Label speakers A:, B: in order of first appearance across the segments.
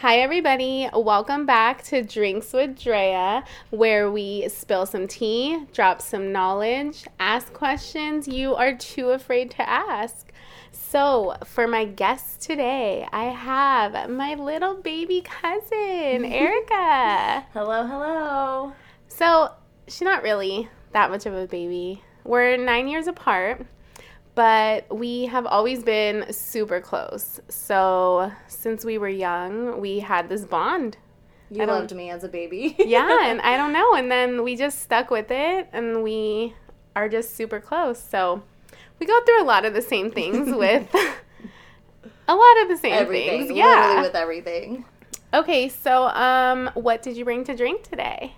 A: Hi, everybody. Welcome back to Drinks with Drea, where we spill some tea, drop some knowledge, ask questions you are too afraid to ask. So, for my guest today, I have my little baby cousin, Erica.
B: hello, hello.
A: So, she's not really that much of a baby. We're nine years apart but we have always been super close. So since we were young, we had this bond.
B: You loved me as a baby.
A: yeah, and I don't know. And then we just stuck with it and we are just super close. So we go through a lot of the same things with a lot of the same
B: everything,
A: things. Yeah.
B: Literally with everything.
A: Okay, so um what did you bring to drink today?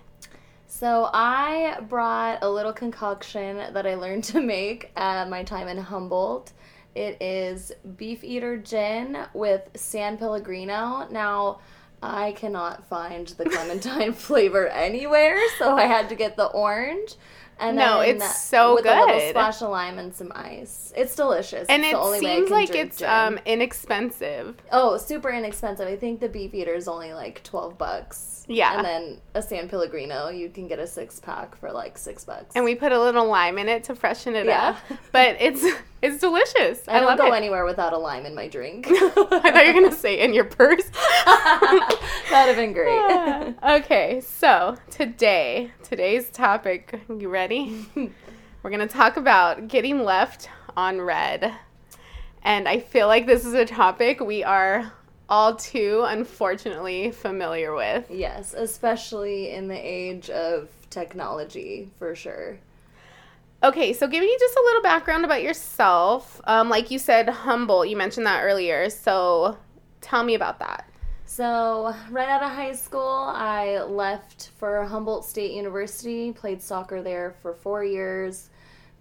B: So I brought a little concoction that I learned to make at my time in Humboldt. It is Beefeater gin with San Pellegrino. Now, I cannot find the clementine flavor anywhere, so I had to get the orange.
A: And no, it's so
B: with
A: good.
B: a little splash of lime and some ice. It's delicious.
A: And
B: it's
A: it seems like it's gin. um inexpensive.
B: Oh, super inexpensive. I think the Beefeater is only like twelve bucks.
A: Yeah.
B: And then a San Pellegrino, you can get a six pack for like six bucks.
A: And we put a little lime in it to freshen it yeah. up. But it's it's delicious.
B: I, I
A: don't
B: go
A: it.
B: anywhere without a lime in my drink.
A: I thought you were gonna say in your purse.
B: That'd have been great.
A: okay, so today, today's topic. You ready? we're gonna talk about getting left on read. And I feel like this is a topic we are all too unfortunately familiar with.
B: Yes, especially in the age of technology, for sure.
A: Okay, so give me just a little background about yourself. Um, like you said, Humboldt, you mentioned that earlier. So tell me about that.
B: So, right out of high school, I left for Humboldt State University, played soccer there for four years,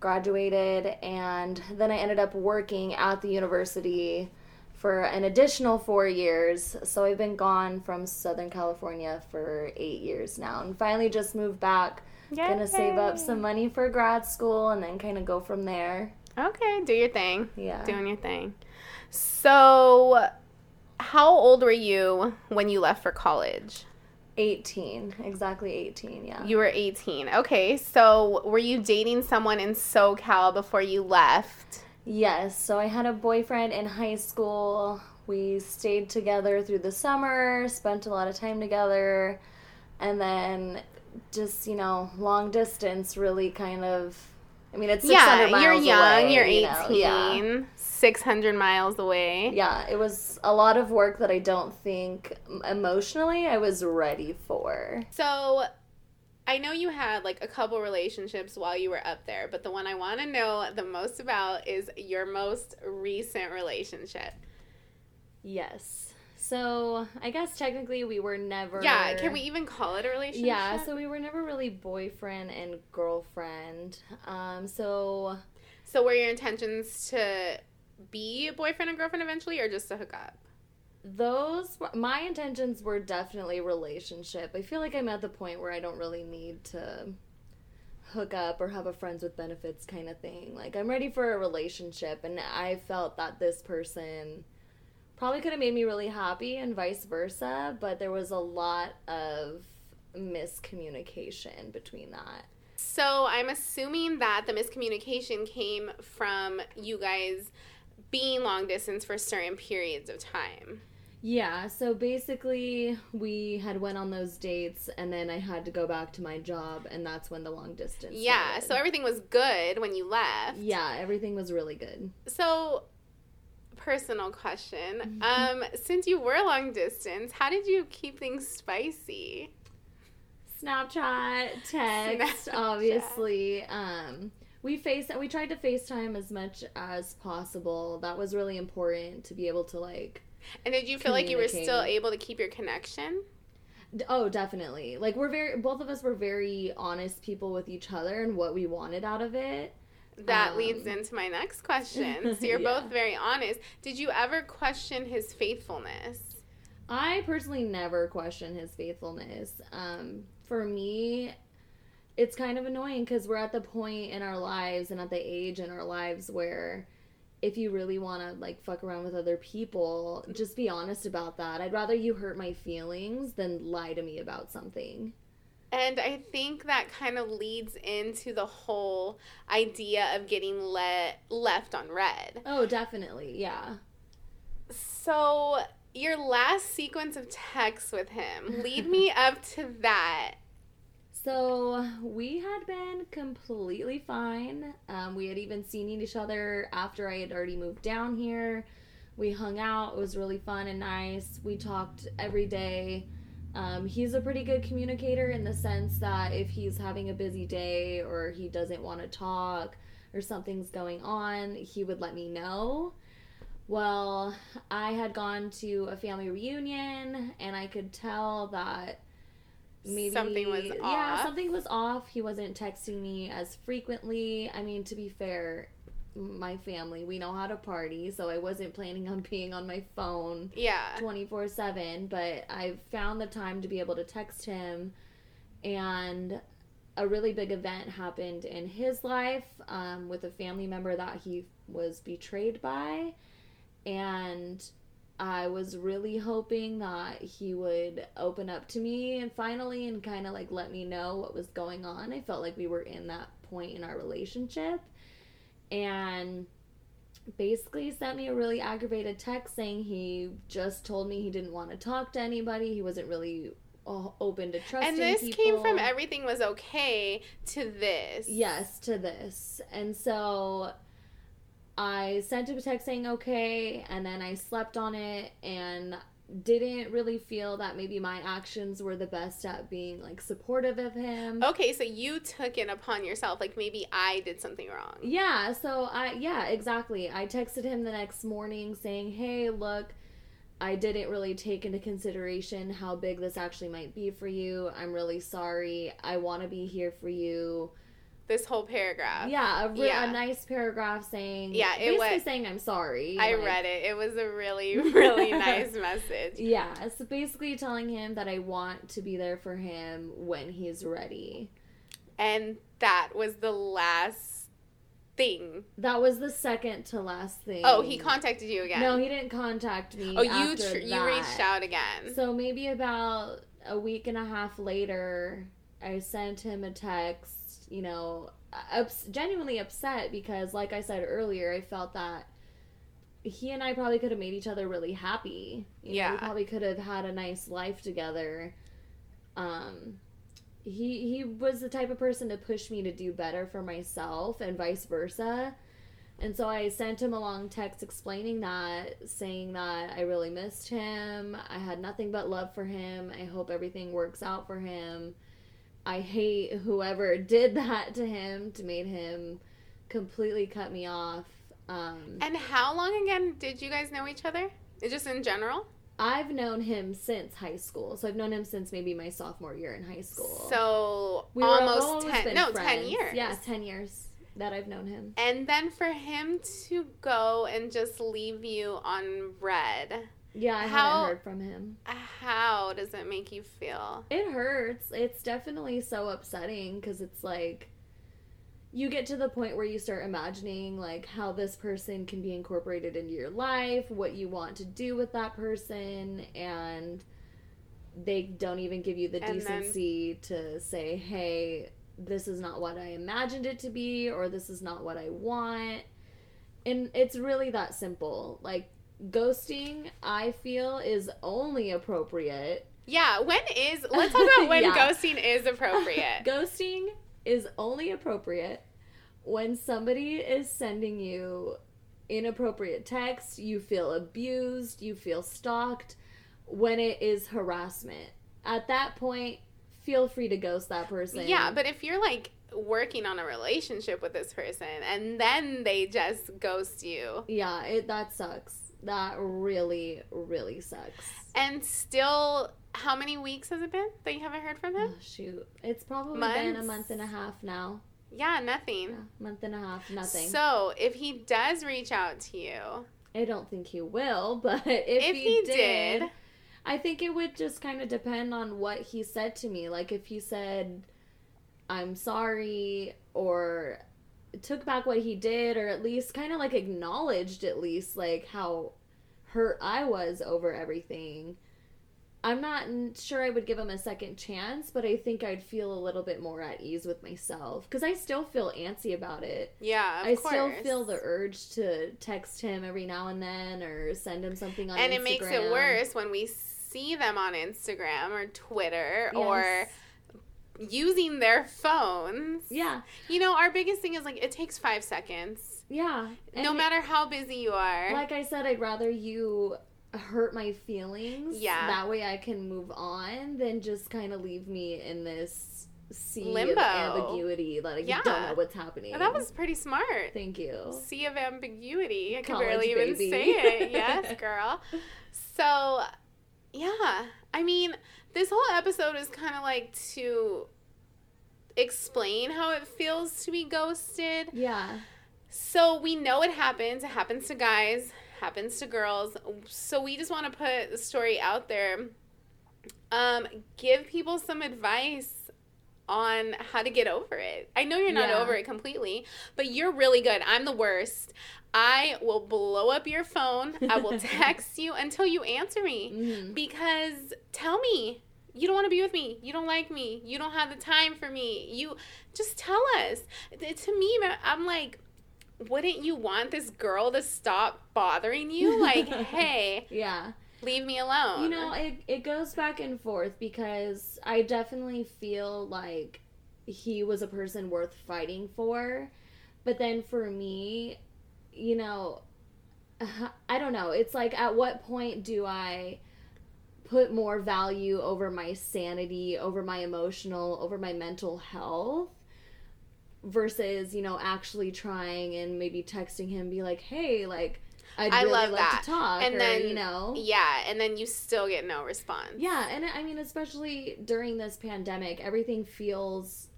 B: graduated, and then I ended up working at the university for an additional four years. So I've been gone from Southern California for eight years now, and finally just moved back. Yay. Gonna save up some money for grad school and then kind of go from there.
A: Okay, do your thing.
B: Yeah,
A: doing your thing. So, how old were you when you left for college?
B: 18 exactly 18 yeah
A: you were 18 okay so were you dating someone in socal before you left
B: Yes, so I had a boyfriend in high school. We stayed together through the summer, spent a lot of time together, and then just, you know, long distance really kind of I mean, it's 600 yeah,
A: you're young,
B: away,
A: you're 18, you know? yeah. 600 miles away.
B: Yeah, it was a lot of work that I don't think emotionally I was ready for.
A: So, I know you had like a couple relationships while you were up there, but the one I want to know the most about is your most recent relationship.
B: Yes. So, I guess technically we were never
A: Yeah, can we even call it a relationship?
B: Yeah, so we were never really boyfriend and girlfriend. Um so
A: So were your intentions to be a boyfriend and girlfriend eventually or just to hook up?
B: those my intentions were definitely relationship. I feel like I'm at the point where I don't really need to hook up or have a friends with benefits kind of thing. Like I'm ready for a relationship and I felt that this person probably could have made me really happy and vice versa, but there was a lot of miscommunication between that.
A: So I'm assuming that the miscommunication came from you guys being long distance for certain periods of time.
B: Yeah, so basically we had went on those dates and then I had to go back to my job and that's when the long distance
A: Yeah,
B: started.
A: so everything was good when you left.
B: Yeah, everything was really good.
A: So personal question. Mm-hmm. Um since you were long distance, how did you keep things spicy?
B: Snapchat, text, Snapchat. obviously. Um we face we tried to FaceTime as much as possible. That was really important to be able to like
A: and did you feel like you were still able to keep your connection?
B: Oh, definitely. Like we're very both of us were very honest people with each other and what we wanted out of it.
A: That um, leads into my next question. So you're yeah. both very honest. Did you ever question his faithfulness?
B: I personally never question his faithfulness. Um, for me, it's kind of annoying because we're at the point in our lives and at the age in our lives where if you really want to like fuck around with other people, just be honest about that. I'd rather you hurt my feelings than lie to me about something.
A: And I think that kind of leads into the whole idea of getting le- left on read.
B: Oh, definitely. Yeah.
A: So, your last sequence of texts with him, lead me up to that.
B: So we had been completely fine. Um, we had even seen each other after I had already moved down here. We hung out. It was really fun and nice. We talked every day. Um, he's a pretty good communicator in the sense that if he's having a busy day or he doesn't want to talk or something's going on, he would let me know. Well, I had gone to a family reunion and I could tell that maybe
A: Something was off.
B: yeah something was off he wasn't texting me as frequently i mean to be fair my family we know how to party so i wasn't planning on being on my phone
A: Yeah.
B: 24 7 but i found the time to be able to text him and a really big event happened in his life um, with a family member that he was betrayed by and i was really hoping that he would open up to me and finally and kind of like let me know what was going on i felt like we were in that point in our relationship and basically sent me a really aggravated text saying he just told me he didn't want to talk to anybody he wasn't really uh, open to trusting
A: And this
B: people.
A: came from everything was okay to this.
B: Yes, to this. And so I sent him a text saying okay, and then I slept on it and didn't really feel that maybe my actions were the best at being like supportive of him.
A: Okay, so you took it upon yourself, like maybe I did something wrong.
B: Yeah, so I yeah, exactly. I texted him the next morning saying, "Hey, look, I didn't really take into consideration how big this actually might be for you. I'm really sorry. I want to be here for you."
A: This whole paragraph.
B: Yeah, a, re-
A: Yeah.
B: a nice paragraph saying
A: Yeah, it
B: basically
A: was-
B: saying I'm sorry.
A: I
B: like-
A: read it. It was a really, really nice message.
B: Yeah, so basically telling him that I want to be there for him when he's ready.
A: And that was the last thing.
B: That was the second to last thing.
A: Oh, he contacted you again.
B: No, he didn't contact me.
A: Oh, you tr- you reached out again.
B: So maybe about a week and a half later, I sent him a text, you know, ups- genuinely upset because, like I said earlier, I felt that he and I probably could have made each other really happy. You know,
A: Yeah.
B: we probably could have had a nice life together. Um, he he was the type of person to push me to do better for myself and vice versa. And so I sent him a long text explaining that, saying that I really missed him. I had nothing but love for him. I hope everything works out for him. I hate whoever did that to him to made him completely cut me off. Um,
A: and how long again did you guys know each other? Just in general.
B: I've known him since high school, so I've known him since maybe my sophomore year in high school.
A: So
B: We were
A: almost ten. No, ten years.
B: Yeah, ten years that I've known him.
A: And then for him to go and just leave you on read,
B: Yeah, I
A: How-
B: haven't heard from him.
A: how does it make you feel?
B: It hurts. It's definitely so upsetting because it's like you get to the point where you start imagining like how this person can be incorporated into your life, what you want to do with that person, and they don't even give you the
A: And then-
B: decency to say, "Hey, this is not what I imagined it to be," or "This is not what I want." And it's really that simple. Like ghosting, I feel is only appropriate
A: Yeah, when is let's talk about when
B: Yeah.
A: ghosting is appropriate.
B: Ghosting is only appropriate when somebody is sending you inappropriate text, you feel abused, you feel stalked, when it is harassment. At that point, feel free to ghost that person.
A: yeah, but if you're like working on a relationship with this person and then they just ghost you
B: yeah, it that sucks. That really, really sucks.
A: and still how many weeks has it been that you haven't heard from him?
B: Oh, shoot, it's probably been a month and a half now.
A: Yeah, nothing.
B: Yeah, month and a half, nothing.
A: So, if he does reach out to you,
B: I don't think he will, but if,
A: if,
B: he,
A: he,
B: did,
A: did,
B: I think it would just kind of depend on what he said to me. Like if he said, "I'm sorry," or took back what he did or at least kind of like acknowledged at least like how hurt I was over everything. I'm not sure I would give him a second chance, but I think I'd feel a little bit more at ease with myself because I still feel antsy about it.
A: Yeah,
B: I course. still feel the urge to text him every now and then or send him something on Instagram. and Instagram.
A: it makes it worse when we see them on Instagram or Twitter yes. or using their phones.
B: Yeah.
A: You know, our biggest thing is like it takes five seconds.
B: Yeah.
A: no matter how busy you are.
B: Like I said, I'd rather you hurt my feelings.
A: Yeah.
B: That way I can move on than just kind of leave me in this sea
A: Limbo.
B: of ambiguity that I yeah. don't know what's happening.
A: that was pretty smart.
B: Thank you.
A: Sea of ambiguity. I can barely even say it. Yes, girl. So, yeah. I mean, this whole episode is kind of like to explain how it feels to be ghosted.
B: Yeah.
A: So we know it happens. It happens to guys happens to girls. So we just want to put the story out there. Um, give people some advice on how to get over it. I know you're not yeah. over it completely, but you're really good. I'm the worst. I will blow up your phone. I will text you until you answer me mm-hmm. because tell me you don't want to be with me. You don't like me. You don't have the time for me. You just tell us. To me, I'm like, wouldn't you want this girl to stop bothering you? Like, hey,
B: yeah,
A: leave me alone.
B: You know, it it goes back and forth because I definitely feel like he was a person worth fighting for, but then for me, you know, I don't know. It's like at what point do I put more value over my sanity, over my emotional, over my mental health? versus you know actually trying and maybe texting him be like hey like I'd I really love like that. to talk and or, then you know.
A: Yeah and then you still get no response.
B: Yeah and I mean especially during this pandemic everything feels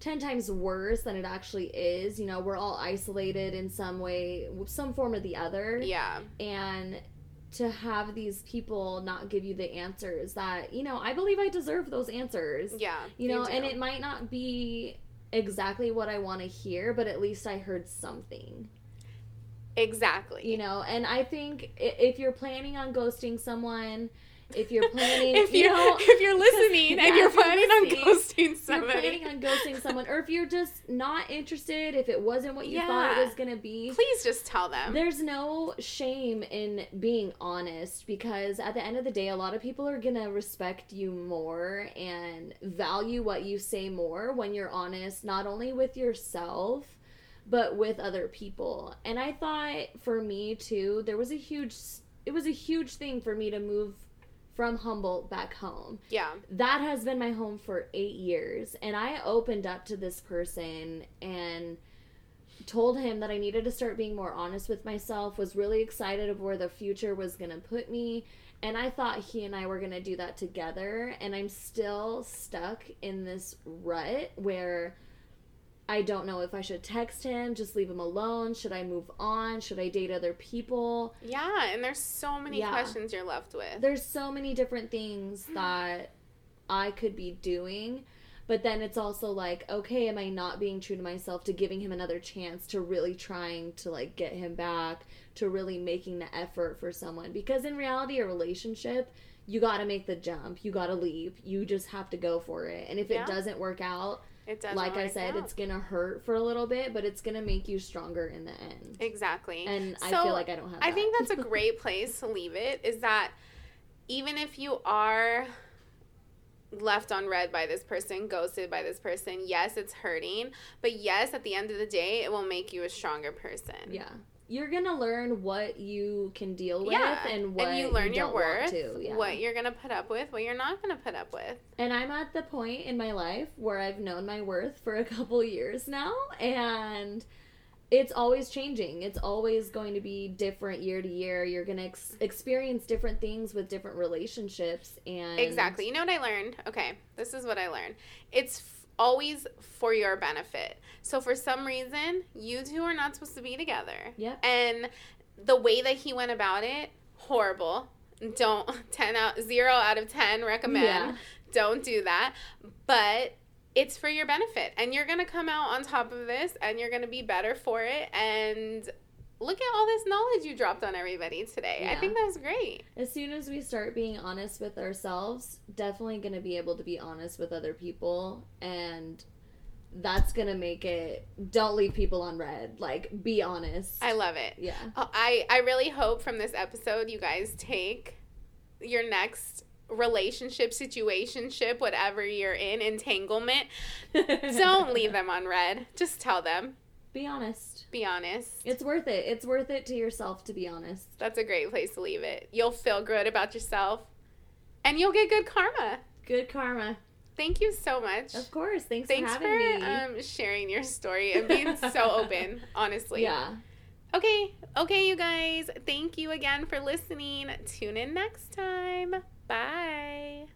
B: 10 times worse than it actually is. You know we're all isolated in some way some form or the other.
A: Yeah.
B: And to have these people not give you the answers that you know i believe i deserve those answers.
A: Yeah
B: you know and it might not be exactly what I want to hear, but at least I heard something.
A: Exactly.
B: You know, and I think if you're planning on ghosting someone, if you're planning,
A: if
B: you're, you know,
A: if you're listening and you're planning on ghosting somebody,
B: you're planning on ghosting someone, or if you're just not interested, if it wasn't what you yeah. thought it was gonna be,
A: please just tell them.
B: There's no shame in being honest because at the end of the day, a lot of people are gonna respect you more and value what you say more when you're honest, not only with yourself but with other people. And I thought for me too, there was a huge it was a huge thing for me to move from Humboldt back home.
A: Yeah.
B: That has been my home for eight years. And I opened up to this person and told him that I needed to start being more honest with myself, was really excited of where the future was going to put me. And I thought he and I were going to do that together. And I'm still stuck in this rut where I don't know if I should text him, just leave him alone. Should I move on? Should I date other people?
A: Yeah, and there's so many yeah. questions you're left with.
B: There's so many different things that I could be doing. But then it's also like, okay, am I not being true to myself to giving him another chance to really trying to like get him back, to really making the effort for someone? Because in reality, a relationship, you got to make the jump. You got to leave. You just have to go for it. And if yeah. it doesn't work out,
A: it does.
B: Like I said, out. it's gonna hurt for a little bit, but it's gonna make you stronger in the end.
A: Exactly.
B: And so I feel like I don't have.
A: I think that's a great place to leave it. Is that even if you are left on read by this person, ghosted by this person, yes, it's hurting, but yes, at the end of the day, it will make you a stronger person.
B: Yeah you're gonna learn what you can deal with yeah. and what and you learn you your worth, to,
A: yeah. what you're gonna put up with, what you're not gonna put up with.
B: And I'm at the point in my life where I've known my worth for a couple years now, and it's always changing. It's always going to be different year to year. You're gonna ex- experience different things with different relationships, and
A: exactly. You know what I learned? Okay, this is what I learned. It's always for your benefit. So for some reason, you two are not supposed to be together.
B: Yeah.
A: And the way that he went about it, horrible. Don't 10 out 0 out of 10 recommend. Yeah. Don't do that. But it's for your benefit and you're going to come out on top of this and you're going to be better for it and look at all this knowledge you dropped on everybody today. I think that was great.
B: As soon as we start being honest with ourselves, definitely going to be able to be honest with other people and that's going to make it don't leave people on read. Like be honest.
A: I love it.
B: yeah.
A: Oh, I I really hope from this episode you guys take your next relationship situationship whatever you're in entanglement don't leave them on read just tell them
B: be honest.
A: be honest
B: It's worth it. It's worth it to yourself to be honest.
A: that's a great place to leave it you'll feel good about yourself and you'll get good karma
B: Good karma.
A: thank you so much
B: Of course. Thanks,
A: thanks
B: for
A: for,
B: having me.
A: um, sharing your story and being so open honestly
B: yeah.
A: Okay, okay, you guys. Thank you again for listening. Tune in next time. Bye.